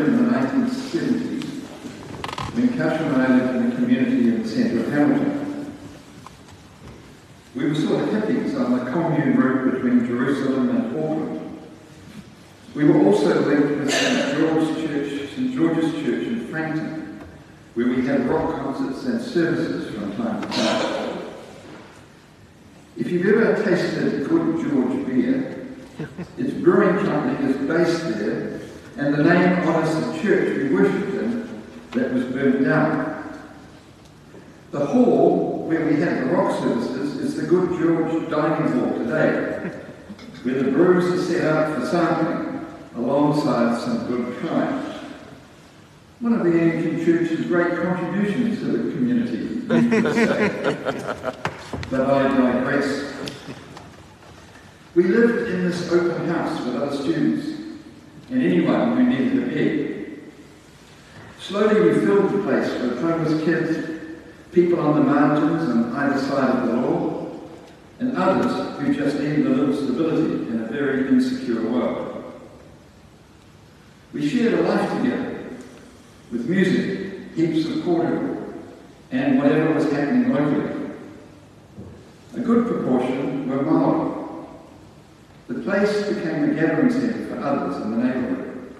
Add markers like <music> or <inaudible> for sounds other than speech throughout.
In the 1970s when Kasha and I lived in a community in the centre of Hamilton. We were sort of hippies on the commune route between Jerusalem and Auckland. We were also linked with St George's Church, St George's Church in Frankton, where we had rock concerts and services from time to time. If you've ever tasted good George beer, <laughs> its brewing company is based there, and the name honours the church we worshipped in that was burned down. The hall where we had the rock services is the Good George Dining Hall today, where the brews are set up for sampling alongside some good times. One of the Anglican Church's great contributions to the community, but I digress. We lived in this open house with other students and anyone who needed a bed. Slowly we filled the place with homeless kids, people on the margins on either side of the law, and others who just needed a little stability in a very insecure world. We shared a life together with music, heaps of cordial, and whatever was happening locally. A good proportion were place became a gathering centre for others in the neighbourhood.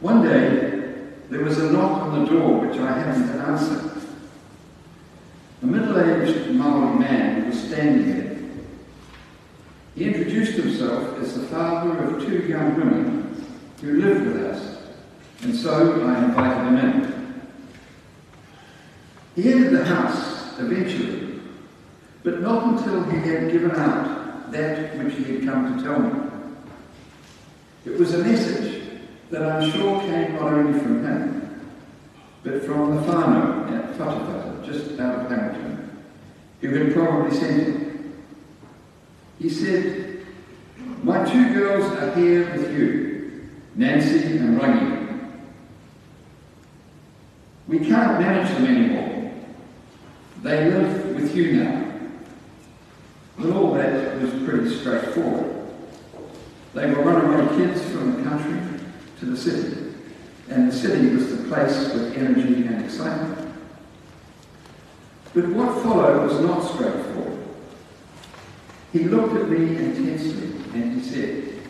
One day, there was a knock on the door which I happened to answer. A middle-aged Maori man was standing there. He introduced himself as the father of two young women who lived with us, and so I invited him in. He entered the house eventually but not until he had given out that which he had come to tell me. It was a message that I'm sure came not only from him, but from the farmer at Whatawhata, just out of Hamilton, who had probably sent it. He said, My two girls are here with you, Nancy and Rangi. We can't manage them anymore. They live with you now. But all that was pretty straightforward. They were runaway kids from the country to the city, and the city was the place with energy and excitement. But what followed was not straightforward. He looked at me intensely and he said,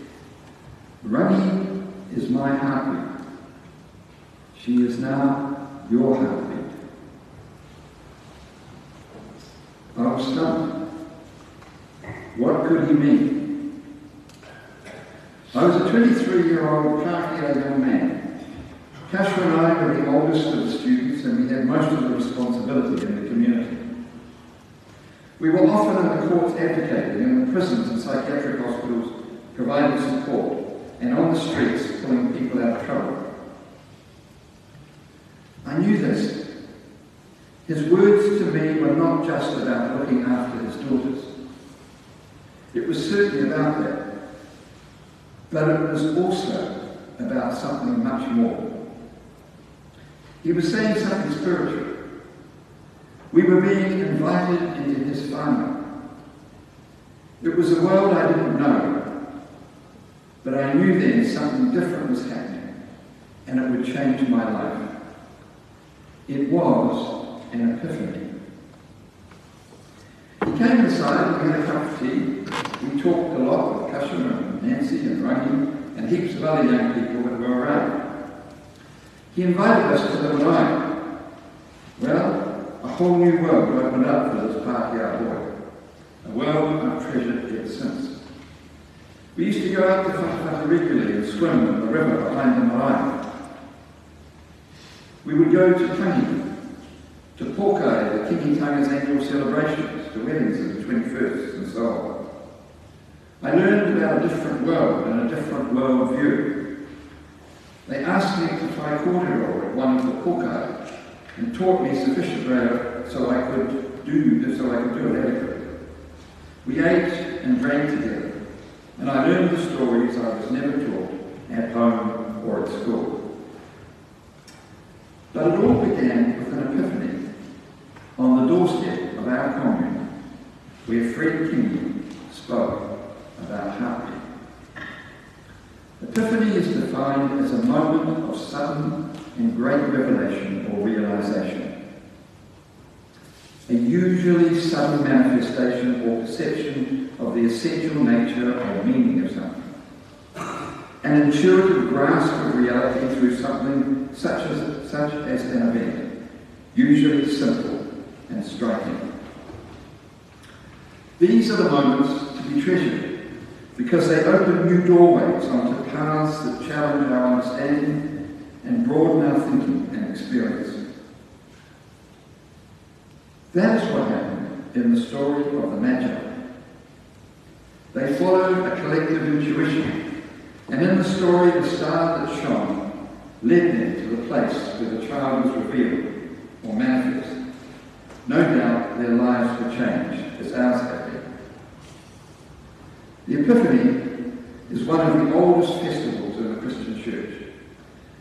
Rangi is my heartbeat. She is now your heartbeat. I was stunned. What could he mean? I was a 23-year-old, Pākehā young man. Kasha and I were the oldest of the students and we had most of the responsibility in the community. We were often in the courts advocating, in the prisons and psychiatric hospitals providing support, and on the streets pulling people out of trouble. I knew this. His words to me were not just about looking after his daughters. It was certainly about that. But it was also about something much more. He was saying something spiritual. We were being invited into his family. It was a world I didn't know, but I knew then something different was happening, and it would change my life. It was an epiphany. He came inside, we had a cup of tea, we talked a lot with Kasha and And heaps of other young people that were around. He invited us to the marae. Well, a whole new world opened up for this Pākehā boy, a world I've treasured ever since. We used to go out to Whatawhata regularly and swim in the river behind the marae. We would go to Tangi, to Poukai, the Kingitanga's annual celebrations, to weddings of the 21st, and so on. I learned about a different world and a different world view. They asked me to whaikōrero at one of the poukai and taught me sufficient reo so I could do so I could do it adequately. We ate and drank together, and I learned the stories I was never taught at home or at school. But it all began with an epiphany on the doorstep of our commune, where Fred King spoke about heartbeat. Epiphany is defined as a moment of sudden and great revelation or realization. A usually sudden manifestation or perception of the essential nature or meaning of something. An intuitive grasp of reality through something such as, such as an event, usually simple and striking. These are the moments to be treasured because they open new doorways onto paths that challenge our understanding and broaden our thinking and experience. That is what happened in the story of the Magi. They followed a collective intuition, and in the story, the star that shone led them to the place where the child was revealed or manifest. No doubt their lives were changed, as ours. The Epiphany is one of the oldest festivals in the Christian church.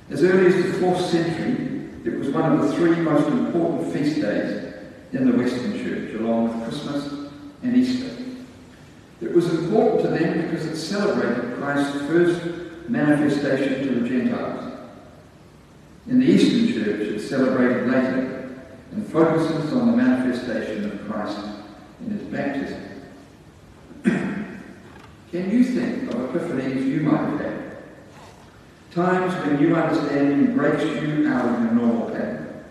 As early as the 4th century, it was one of the three most important feast days in the Western Church, along with Christmas and Easter. It was important to them because it celebrated Christ's first manifestation to the Gentiles. In the Eastern Church, it's celebrated later and focuses on the manifestation of Christ in his baptism. Can you think of epiphanies you might have had? Times when new understanding breaks you out of your normal pattern.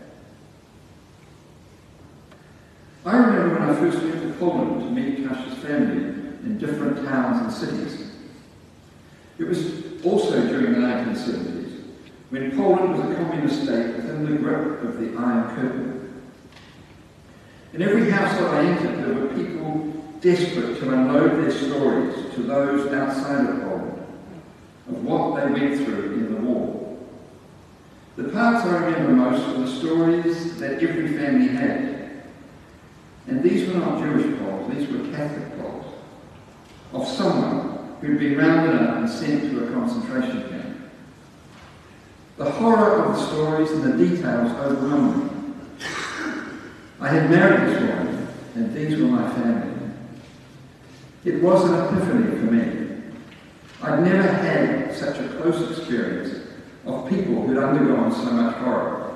I remember when I first went to Poland to meet Kasha's family in different towns and cities. It was also during the 1970s, when Poland was a communist state within the grip of the Iron Curtain. In every household I entered, there were people desperate to unload their stories to those outside of Poland of what they went through in the war. The parts I remember most were the stories that every family had. And these were not Jewish Poles, these were Catholic Poles, of someone who'd been rounded up and sent to a concentration camp. The horror of the stories and the details overwhelmed me. I had married this woman, and these were my family. It was an epiphany for me. I'd never had such a close experience of people who'd undergone so much horror.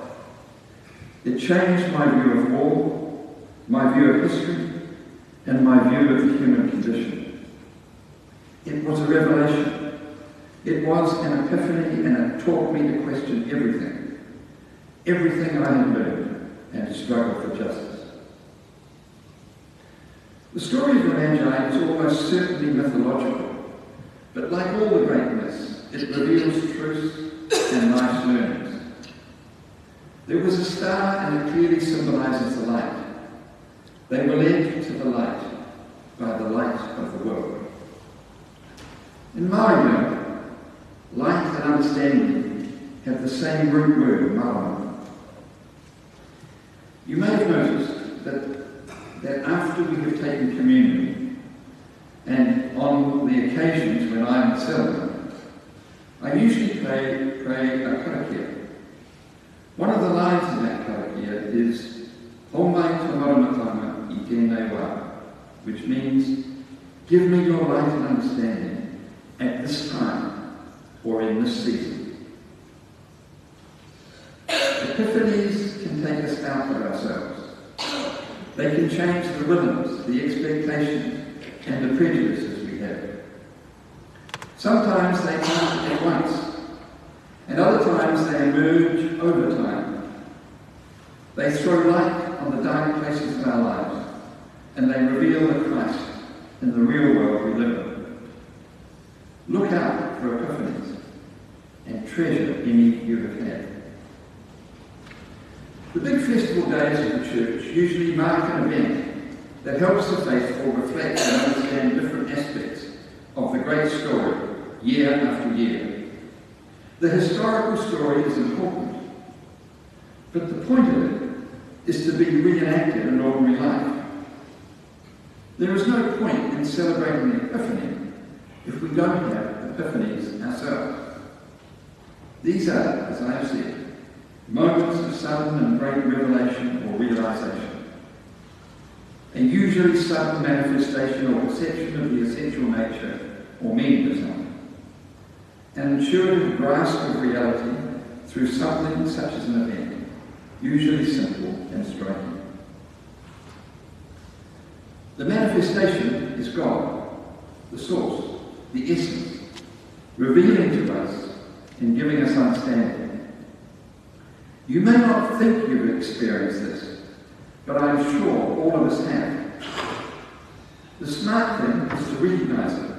It changed my view of war, my view of history, and my view of the human condition. It was a revelation. It was an epiphany and it taught me to question everything. Everything I had learned and to struggle for justice. The story of Magi is almost certainly mythological, but like all the great myths, it reveals truths and nice learnings. There was a star and it clearly symbolizes the light. They were led to the light by the light of the world. In Maori, light and understanding have the same root word, marama. You may have noticed that that after we have taken communion, and on the occasions when I am celebrating, I usually pray, pray a karakia. One of the lines in that karakia is Homai Tamaramatanga i wa, which means, give me your light and understanding at this time or in this season. Epiphanies can take us out of ourselves. They can change the rhythms, the expectations, and the prejudices we have. Sometimes they come at once, and other times they emerge over time. They throw light on the dark places of our lives, and they reveal the Christ in the real world we live in. Look out for epiphanies and treasure any you have had. Festival days of the church usually mark an event that helps the faithful reflect and understand different aspects of the great story year after year. The historical story is important, but the point of it is to be reenacted in ordinary life. There is no point in celebrating the Epiphany if we don't have epiphanies ourselves. These are, as I have said, moments of sudden and great revelation or realization. a usually sudden manifestation or perception of the essential nature or meaning of something, an intuitive grasp of reality through something such as an event, usually simple and striking. The manifestation is God, the source, the essence, revealing to us and giving us understanding. You may not think you've experienced this, but I'm sure all of us have. The smart thing is to recognize it.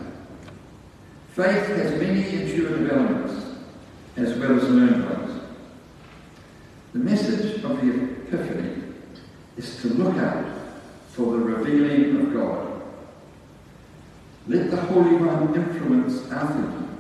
Faith has many intuitive elements as well as learned ones. The message of the Epiphany is to look out for the revealing of God. Let the Holy One influence our thinking